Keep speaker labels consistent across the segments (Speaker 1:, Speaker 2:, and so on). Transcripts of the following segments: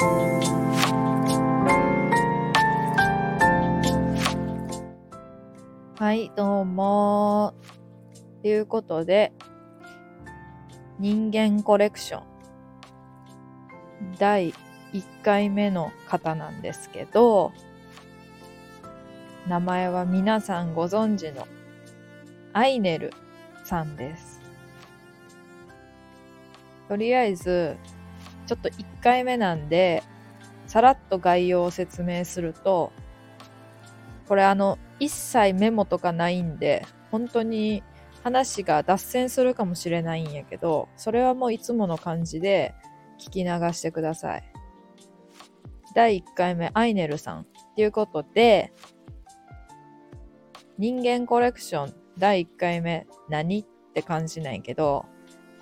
Speaker 1: はい、どうも。ということで、人間コレクション第1回目の方なんですけど、名前は皆さんご存知のアイネルさんです。とりあえず、ちょっと1回目なんで、さらっと概要を説明すると、これあの、一切メモとかないんで、本当に話が脱線するかもしれないんやけど、それはもういつもの感じで聞き流してください。第1回目、アイネルさん。っていうことで、人間コレクション第1回目何？って感じなんやけど、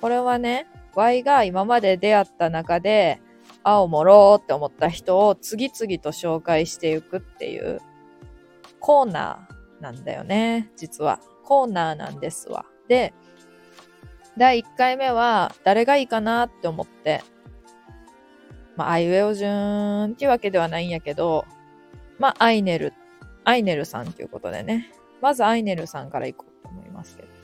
Speaker 1: これはね、Y が今まで出会った中で、青もろーって思った人を次々と紹介していくっていうコーナーなんだよね、実は。コーナーなんですわ。で、第1回目は誰がいいかなって思って、まあ、アイウェオ順っていうわけではないんやけど、まあ、アイネル、アイネルさんっていうことでね。まずアイネルさんからいこうと思いますけど。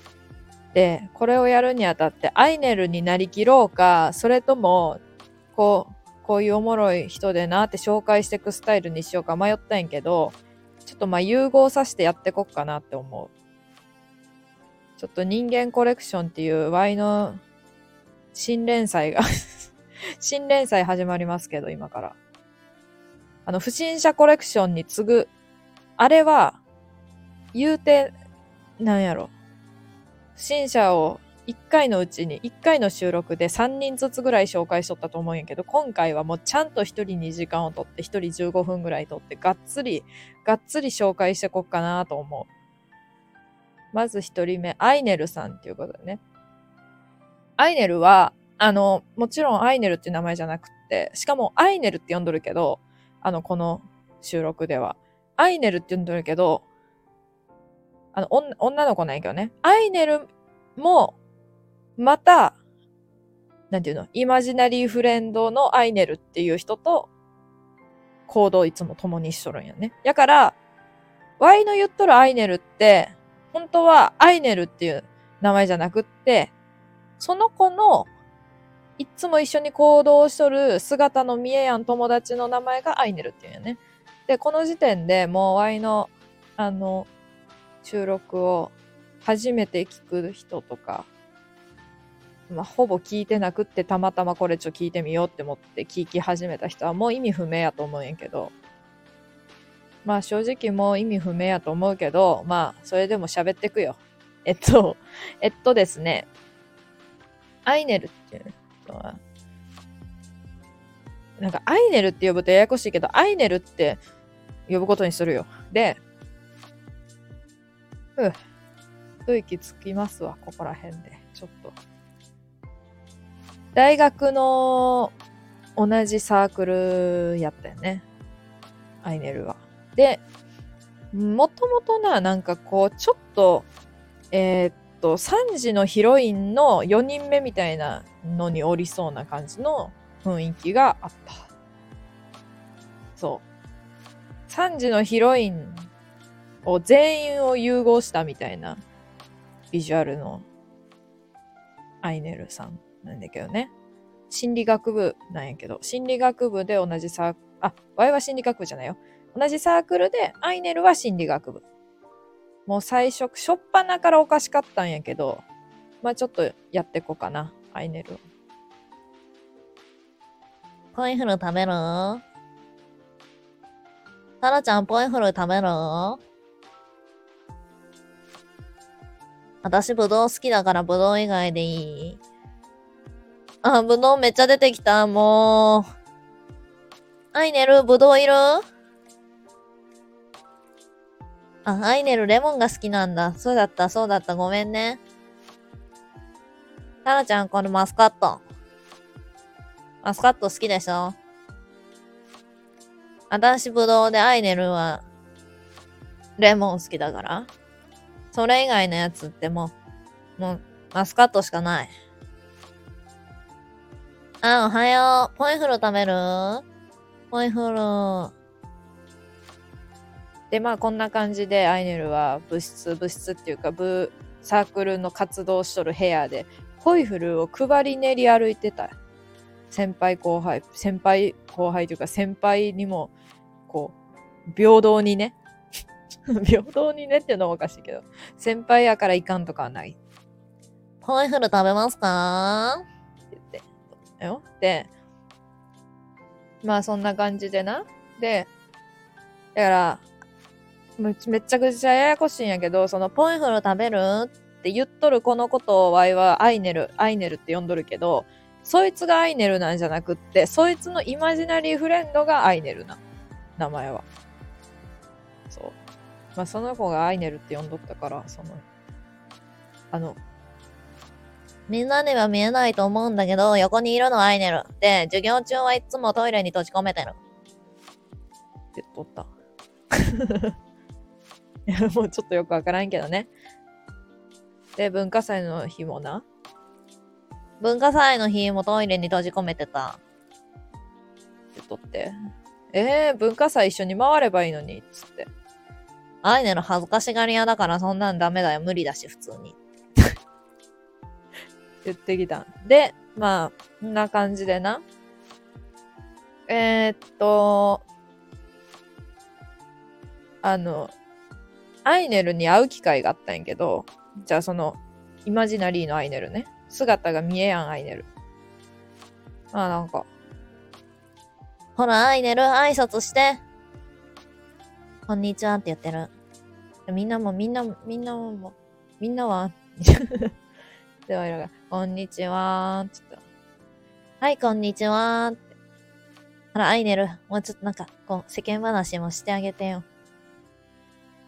Speaker 1: で、これをやるにあたって、アイネルになりきろうか、それとも、こう、こういうおもろい人でなって紹介していくスタイルにしようか迷ったんやけど、ちょっとまあ融合させてやってこっかなって思う。ちょっと人間コレクションっていう Y の新連載が 新連載始まりますけど、今から。あの、不審者コレクションに次ぐ、あれは、言うて、なんやろ。不審者を1回のうちに、1回の収録で3人ずつぐらい紹介しとったと思うんやけど、今回はもうちゃんと1人2時間をとって、1人15分ぐらいとって、がっつり、がっつり紹介してこっかなと思う。まず1人目、アイネルさんっていうことでね。アイネルは、あの、もちろんアイネルっていう名前じゃなくって、しかもアイネルって呼んどるけど、あの、この収録では。アイネルって呼んどるけど、あの、女の子なんやけどね。アイネルも、また、なんていうの、イマジナリーフレンドのアイネルっていう人と、行動いつも共にしとるんやね。やから、Y の言っとるアイネルって、本当はアイネルっていう名前じゃなくって、その子のいつも一緒に行動しとる姿の見えやん友達の名前がアイネルっていうんやね。で、この時点でもう Y の、あの、収録を初めて聞く人とか、まあ、ほぼ聞いてなくってたまたまこれちょ聞いてみようって思って聞き始めた人はもう意味不明やと思うんやけど、まあ正直もう意味不明やと思うけど、まあそれでも喋ってくよ。えっと、えっとですね、アイネルっていうのは、なんかアイネルって呼ぶとややこしいけど、アイネルって呼ぶことにするよ。で、ふう、一息つきますわ、ここら辺で。ちょっと。大学の同じサークルやったよね。アイネルは。で、もともとな、なんかこう、ちょっと、えーっと、3時のヒロインの4人目みたいなのにおりそうな感じの雰囲気があった。そう。3時のヒロインを全員を融合したみたいなビジュアルのアイネルさんなんだけどね。心理学部なんやけど、心理学部で同じサークル、あ、ワイは心理学部じゃないよ。同じサークルで、アイネルは心理学部。もう最初、しょっぱなからおかしかったんやけど、まあちょっとやってこうかな、アイネル。
Speaker 2: ポイフル食べるタラちゃんポイフル食べる私ブドウ好きだからブドウ以外でいい？あ、ブドウめっちゃ出てきた、もう。アイネル、ブドウいる？あ、アイネルレモンが好きなんだ。そうだった、そうだった、ごめんね。タラちゃん、これマスカット。マスカット好きでしょ？私ブドウでアイネルはレモン好きだから。それ以外のやつってもう、もうマスカットしかない。あ、おはよう。ポイフル食べる？ポイフル。
Speaker 1: で、まあこんな感じでアイネルは部室、部室っていうか部、サークルの活動しとる部屋で、ポイフルを配り練り歩いてた。先輩後輩、先輩後輩というか先輩にも、こう、平等にね。平等にねっていうのもおかしいけど、先輩やからいかんとかはない。
Speaker 2: ポイフル食べますか？
Speaker 1: って言って。よ。で、まあそんな感じでな。で、だから、めめっちゃくちゃややこしいんやけど、そのポイフル食べるって言っとるこのことをワイはアイネル、アイネルって呼んどるけど、そいつがアイネルなんじゃなくって、そいつのイマジナリーフレンドがアイネルな。名前は。まあその子がアイネルって呼んどったから、その、あの、
Speaker 2: みんなには見えないと思うんだけど、横にいるのはアイネル。で、授業中はいつもトイレに閉じ込めてる。
Speaker 1: って言っとった。いや、もうちょっとよくわからんけどね。で、文化祭の日もな。
Speaker 2: 文化祭の日もトイレに閉じ込めてた。
Speaker 1: って言っとって。えー、文化祭一緒に回ればいいのに、つって。
Speaker 2: アイネル恥ずかしがり屋だからそんなんダメだよ。無理だし、普通に。
Speaker 1: 言ってきたん。で、まあ、こんな感じでな。えー、っと、あの、アイネルに会う機会があったんやけど、じゃあその、イマジナリーのアイネルね。姿が見えやん、アイネル。まあなんか、
Speaker 2: ほら、アイネル、挨拶して。こんにちはって言ってる。
Speaker 1: みんなもみんなもみんなもみんなは？では、がこんにちはーって
Speaker 2: はい、こんにちはって。ほら、アイネル、もうちょっとなんか、こう、世間話もしてあげてよ。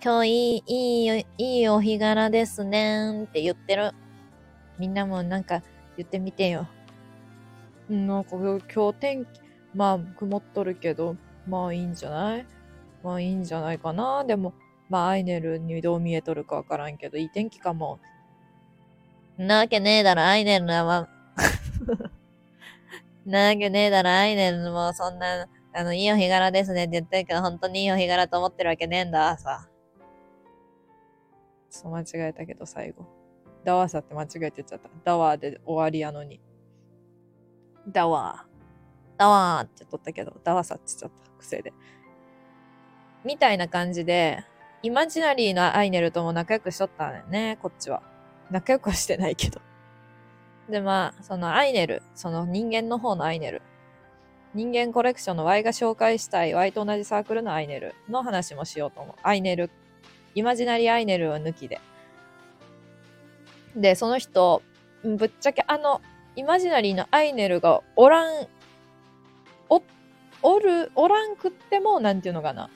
Speaker 2: 今日いい、いい、いいお日柄ですねって言ってる。
Speaker 1: みんなもなんか言ってみてよ。なんか今日天気、まあ曇っとるけど、まあいいんじゃない？まあいいんじゃないかな。でも、まあアイネルにどう見えとるかわからんけど、いい天気かも。
Speaker 2: なわけねえだろ、アイネルは、ま、なわけねえだろ、アイネルもそんな、あの、いいお日柄ですねって言ってるけど、本当にいいお日柄と思ってるわけねえんだ、さ。
Speaker 1: そう間違えたけど最後。ダワーサって間違えて言っちゃった。ダワーで終わりやのに。ダワー。ダワーって言っとったけど、ダワーサって言っちゃった。癖で。みたいな感じで、イマジナリーのアイネルとも仲良くしとったんだよね、こっちは。仲良くはしてないけど。で、まあ、そのアイネル、その人間の方のアイネル。人間コレクションの Y が紹介したい Y と同じサークルのアイネルの話もしようと思う。アイネル、イマジナリーアイネルを抜きで。で、その人、ぶっちゃけあの、イマジナリーのアイネルがおらん、お、おる、おらんくっても、なんていうのかな。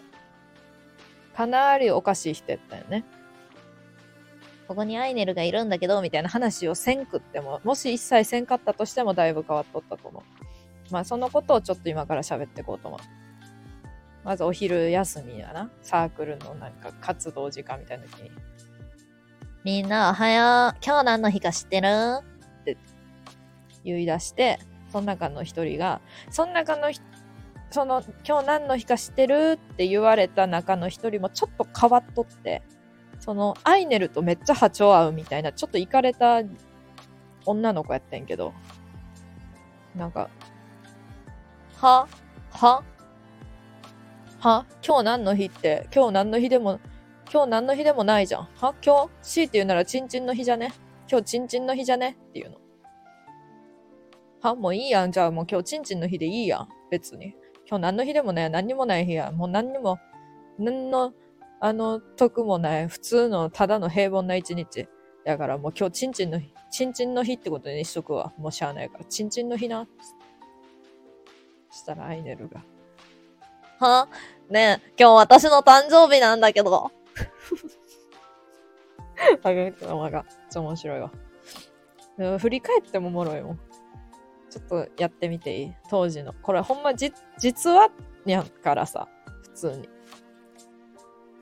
Speaker 1: かなりおかしい人やったよね。
Speaker 2: ここにアイネルがいるんだけど、みたいな。
Speaker 1: 話をせんくっても、もし一切せんかったとしてもだいぶ変わっとったと思う。まあそのことをちょっと今から喋っていこうと思う。まずお昼休みやな。サークルのなんか活動時間みたいな時に。
Speaker 2: みんなおはよう。今日何の日か知ってる？
Speaker 1: 言い出して、その中の一人が、その中のひその、今日何の日か知ってるって言われた中の一人もちょっと変わっとって、その、アイネルとめっちゃ波長合うみたいな、ちょっとイかれた女の子やったんやけど、なんか、は？は？は？今日何の日って、今日何の日でも、今日何の日でもないじゃん。は？今日 ?C って言うならチンチンの日じゃね？今日チンチンの日じゃね？っていうの。は？もういいやん。じゃあもう今日チンチンの日でいいやん。別に。今日何の日でもない。何にもない日や。もう何にも、何の、あの、得もない。普通の、ただの平凡な一日。だからもう今日チンチンの日、チンチンの日ってことにしとくわ。もうしゃあないから。チンチンの日な。そしたらアイネルが。
Speaker 2: は？ねえ、今日私の誕生日なんだけど。
Speaker 1: あげたのが、ちょ面白いわ。振り返ってもおもろいもん。ちょっとやってみていい？当時の。これほんまじ、実はやからさ、普通に。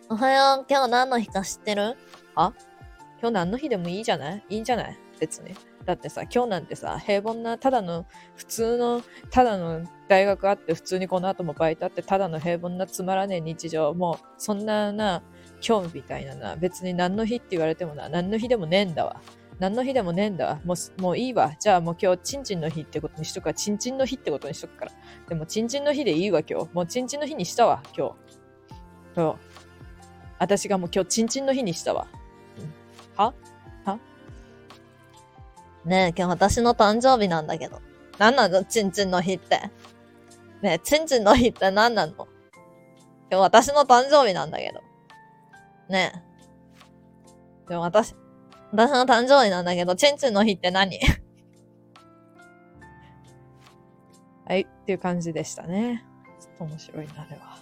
Speaker 2: おはよう。今日何の日か知ってる？
Speaker 1: 今日何の日でもいいじゃない？いいんじゃない？別に。だってさ、今日なんてさ、平凡な、ただの、普通の、ただの大学あって、普通にこの後もバイトあって、ただの平凡なつまらねえ日常、もう、そんなな、今日みたいなな、別に何の日って言われてもな、何の日でもねえんだわ。何の日でもねえんだ。もう、もういいわ。じゃあもう今日、チンチンの日ってことにしとくから、チンチンの日ってことにしとくから。でも、チンチンの日でいいわ、今日。もう、チンチンの日にしたわ、今日。そう。私がもう今日、チンチンの日にしたわ。うんは？
Speaker 2: ねえ、今日私の誕生日なんだけど。何なの？チンチンの日って。ねえ、チンチンの日って何なの？今日私の誕生日なんだけど。ねえ。でも私、私の誕生日なんだけど、チンチンの日って何？
Speaker 1: はい、っていう感じでしたね。ちょっと面白いな、あれは。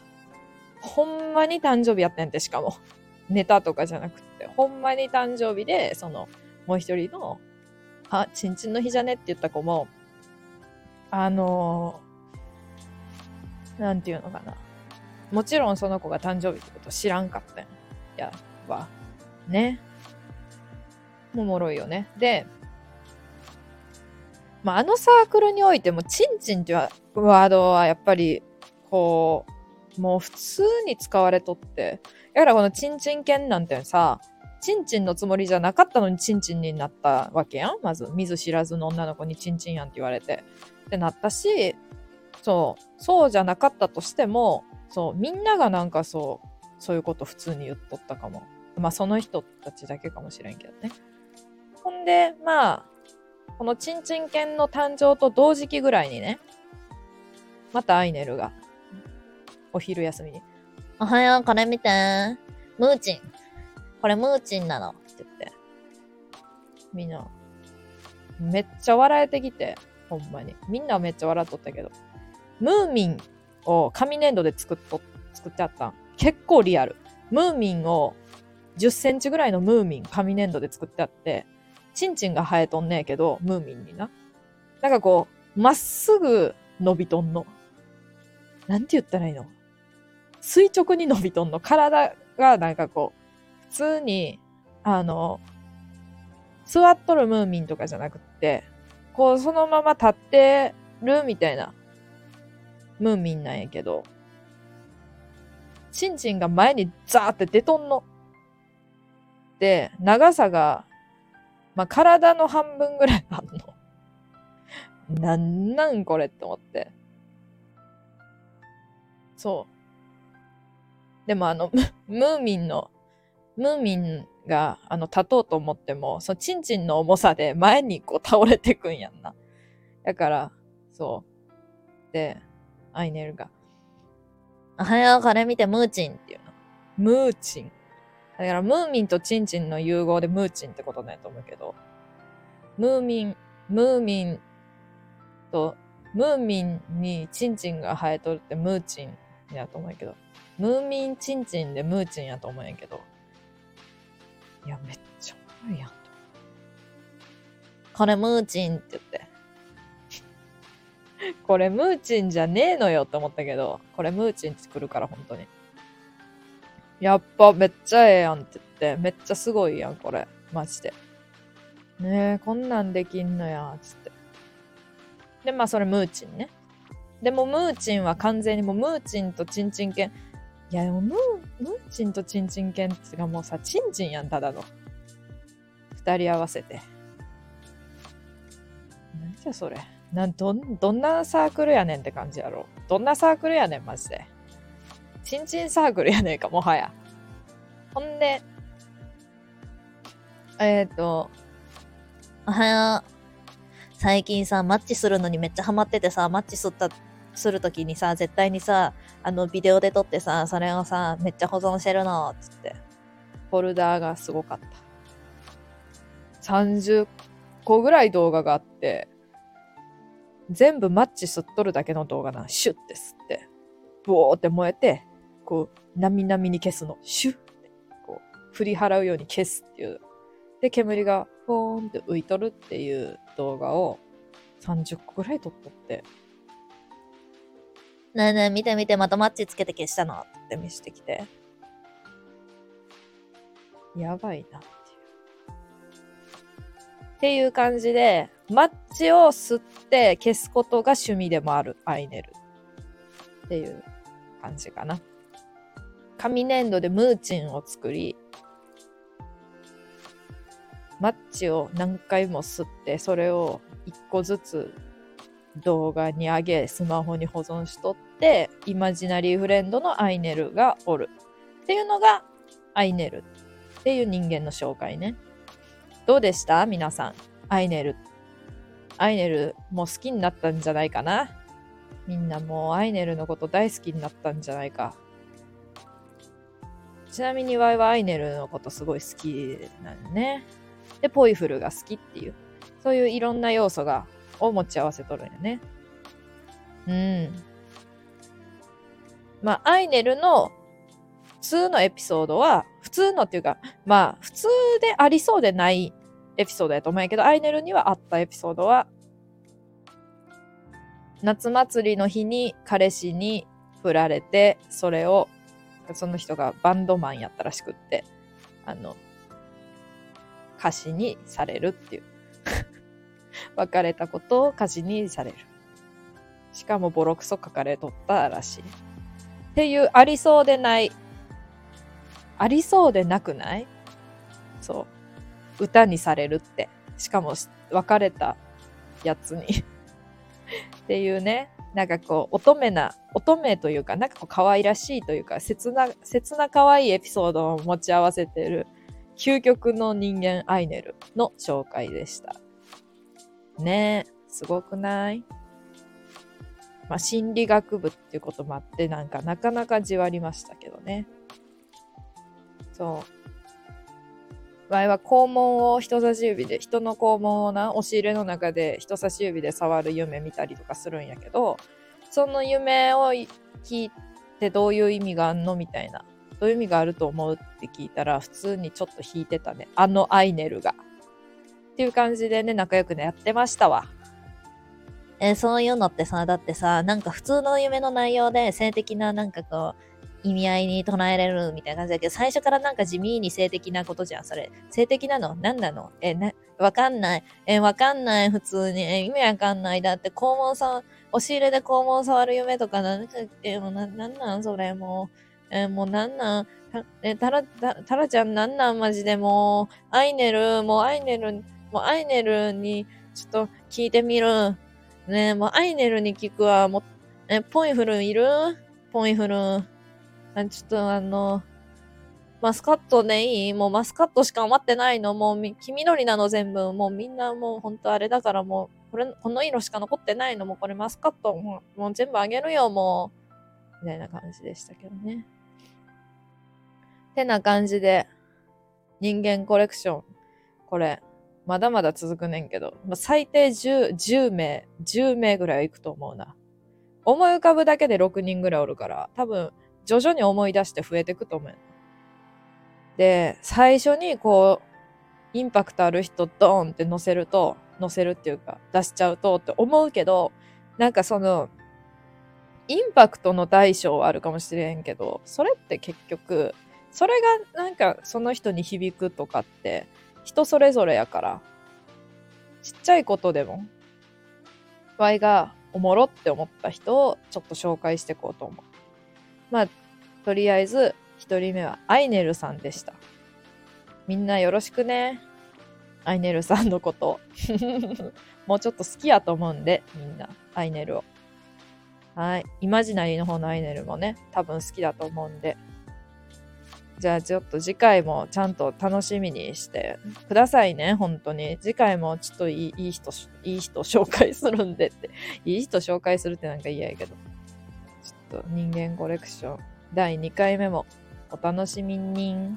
Speaker 1: ほんまに誕生日やったんて、しかも。ネタとかじゃなくて、ほんまに誕生日で、その、もう一人の、あ、ちんちんの日じゃねって言った子も、あのーなんていうのかな。もちろんその子が誕生日ってこと知らんかったんやわ。ね。おもろいよね。で、まあ、あのサークルにおいても、チンチンっていうワードはやっぱり、こう、もう普通に使われとって。だからこのチンチン犬なんてさ、チンチンのつもりじゃなかったのにチンチンになったわけやん。まず、見ず知らずの女の子にチンチンやんって言われて。ってなったし、そう、そうじゃなかったとしても、そう、みんながなんかそう、そういうこと普通に言っとったかも。まあ、その人たちだけかもしれんけどね。ほんで、まあ、このチンチン犬の誕生と同時期ぐらいにね、またアイネルが、お昼休みに、
Speaker 2: おはよう、これ見て。ムーチン。これムーチンなの。
Speaker 1: って言って、みんな、めっちゃ笑えてきて、ほんまに。みんなめっちゃ笑っとったけど、ムーミンを紙粘土で作っと、作ってあったん。結構リアル。ムーミンを10センチぐらいのムーミン紙粘土で作ってあって、チンチンが生えとんねえけど、ムーミンにな。なんかこう、まっすぐ伸びとんの。なんて言ったらいいの？垂直に伸びとんの。体がなんかこう、普通に、あの、座っとるムーミンとかじゃなくって、こう、そのまま立ってるみたいな、ムーミンなんやけど、チンチンが前にザーって出とんの。で、長さが、まあ、体の半分ぐらいあんの。なんなんこれって思って。そう。でもあの、ムーミンの、ムーミンが、あの、立とうと思っても、そのチンチンの重さで前にこう倒れてくんやんな。だから、そう。で、アイネルが、
Speaker 2: おはよう、これ見て、ムーチンっていうの。
Speaker 1: ムーチン。だから、ムーミンとチンチンの融合でムーチンってことなんやと思うけど、ムーミン、ムーミンと、ムーミンにチンチンが生えとるってムーチンやと思うけど、ムーミンチンチンでムーチンやと思うんやけど、いや、めっちゃおもろいやん。
Speaker 2: これムーチンって言って。
Speaker 1: これムーチンじゃねえのよって思ったけど、これムーチンって来るから、本当に。やっぱめっちゃええやんって言って、めっちゃすごいやん、これ。マジで。ねえ、こんなんできんのや、つって。で、まあそれムーチンね。でもムーチンは完全にもうムーチンとチンチン犬。いやもムー、ムーチンとチンチン犬ってがもうさ、チンチンやん、ただの。二人合わせて。なんじゃそれ。なんどん、どんなサークルやねんって感じやろ。どんなサークルやねん、マジで。チンチンサークルやねんか、もはや。ほんで、えっ、ー、と、
Speaker 2: おはよう。最近さ、マッチするのにめっちゃハマっててさ、マッチすった、するときにさ、絶対にさ、あの、ビデオで撮ってさ、それをさ、めっちゃ保存してるの、つって。
Speaker 1: フォルダーがすごかった。30個ぐらい動画があって、全部マッチ吸っとるだけの動画な、シュッて吸って、ボーって燃えて、こう、なみなみに消すの、シュッて、こう、振り払うように消すっていう。で、煙がポーンって浮いとるっていう動画を30個ぐらい撮っとって、
Speaker 2: ねえねえ、見て見て、またマッチつけて消したの。
Speaker 1: って見してきて、やばいなっていう。っていう感じで、マッチを吸って消すことが趣味でもあるアイネル。っていう感じかな。紙粘土でムーチンを作り、マッチを何回も吸って、それを一個ずつ動画に上げ、スマホに保存しとって、イマジナリーフレンドのアイネルがおる。っていうのがアイネルっていう人間の紹介ね。どうでした？皆さん。アイネル。アイネルもう好きになったんじゃないかな？みんなもうアイネルのこと大好きになったんじゃないか。ちなみにワイはアイネルのことすごい好きなのね。で、ポイフルが好きっていう、そういういろんな要素が、を持ち合わせとるんよね。うん。まあ、アイネルの普通のエピソードは、普通のっていうか、まあ、普通でありそうでないエピソードやと思うんやけど、アイネルにはあったエピソードは、夏祭りの日に彼氏に振られて、それを、その人がバンドマンやったらしくって、あの、歌詞にされるっていう。別れたことを歌詞にされる。しかもボロクソ書かれとったらしい。っていう、ありそうでない。ありそうでなくない？そう。歌にされるって。しかも、別れたやつに。っていうね。なんかこう、乙女な、乙女というか、なんかこう、可愛らしいというか、切な、切な可愛いエピソードを持ち合わせてる、究極の人間アイネルの紹介でした。ねえ、すごくない？まあ、心理学部っていうこともあって、なんかなかなかじわりましたけどね。そう。前は肛門を人差し指で、人の肛門をな、押し入れの中で人差し指で触る夢見たりとかするんやけど、その夢を聞いてどういう意味があんのみたいな。どういう意味があると思うって聞いたら、普通にちょっと引いてたね。あのアイネルが。っていう感じでね、仲良くね、やってましたわ。
Speaker 2: えーそういうのってさ、だってさ、なんか普通の夢の内容で性的ななんかこう、意味合いに捉えられるみたい。な感じだけど、最初からなんか地味に性的なことじゃん、それ。性的なの何なのえ、な、わかんない。え、わかんない、普通に。え、意味わかんない。だって肛門さん、押し入れで肛門触る夢とかなんか、え、もうな、なんなんそれ、もう。え、もうなんなんたえ、タラ、タラちゃんなんなんマジでもう、アイネル、もうアイネル、もうアイネルに、ちょっと聞い。てみる。ね、もうアイネルに聞くわ。もう、え、ポイフルい。るポイフル。あちょっとあの、マスカットでいいもうマスカットしか余ってないの。もう黄緑なの全部。もうみんなもうほんとあれだからもう、これ、この色しか残ってないの。もうこれマスカット。もうもう全部あげるよ、もう。みたいな感じでしたけどね。てな感じで、人間コレクション。これ、まだまだ続くねんけど、まあ、最低 10, 10名、10名ぐらいはいくと思うな。思い浮かぶだけで6人ぐらいおるから、多分、徐々に思い出して増えていくと思う。で、最初にこう、インパクトある人ドーンって乗せると、乗せるっていうか、出しちゃうとって思うけど、なんかその、インパクトの大小はあるかもしれんけど、それって結局、それがなんかその人に響くとかって、人それぞれやから、ちっちゃいことでも、ワイがおもろって思った人をちょっと紹介していこうと思う。まあ、とりあえず、一人目はアイネルさんでした。みんなよろしくね。アイネルさんのこと。もうちょっと好きやと思うんで、みんな、アイネルを。はい。イマジナリーの方のアイネルもね、多分好きだと思うんで。じゃあちょっと次回もちゃんと楽しみにしてくださいね、本当に。次回もちょっといいいい人、いい人紹介するんでって。いい人紹介するってなんか嫌やけど。と人間コレクション第2回目もお楽しみに。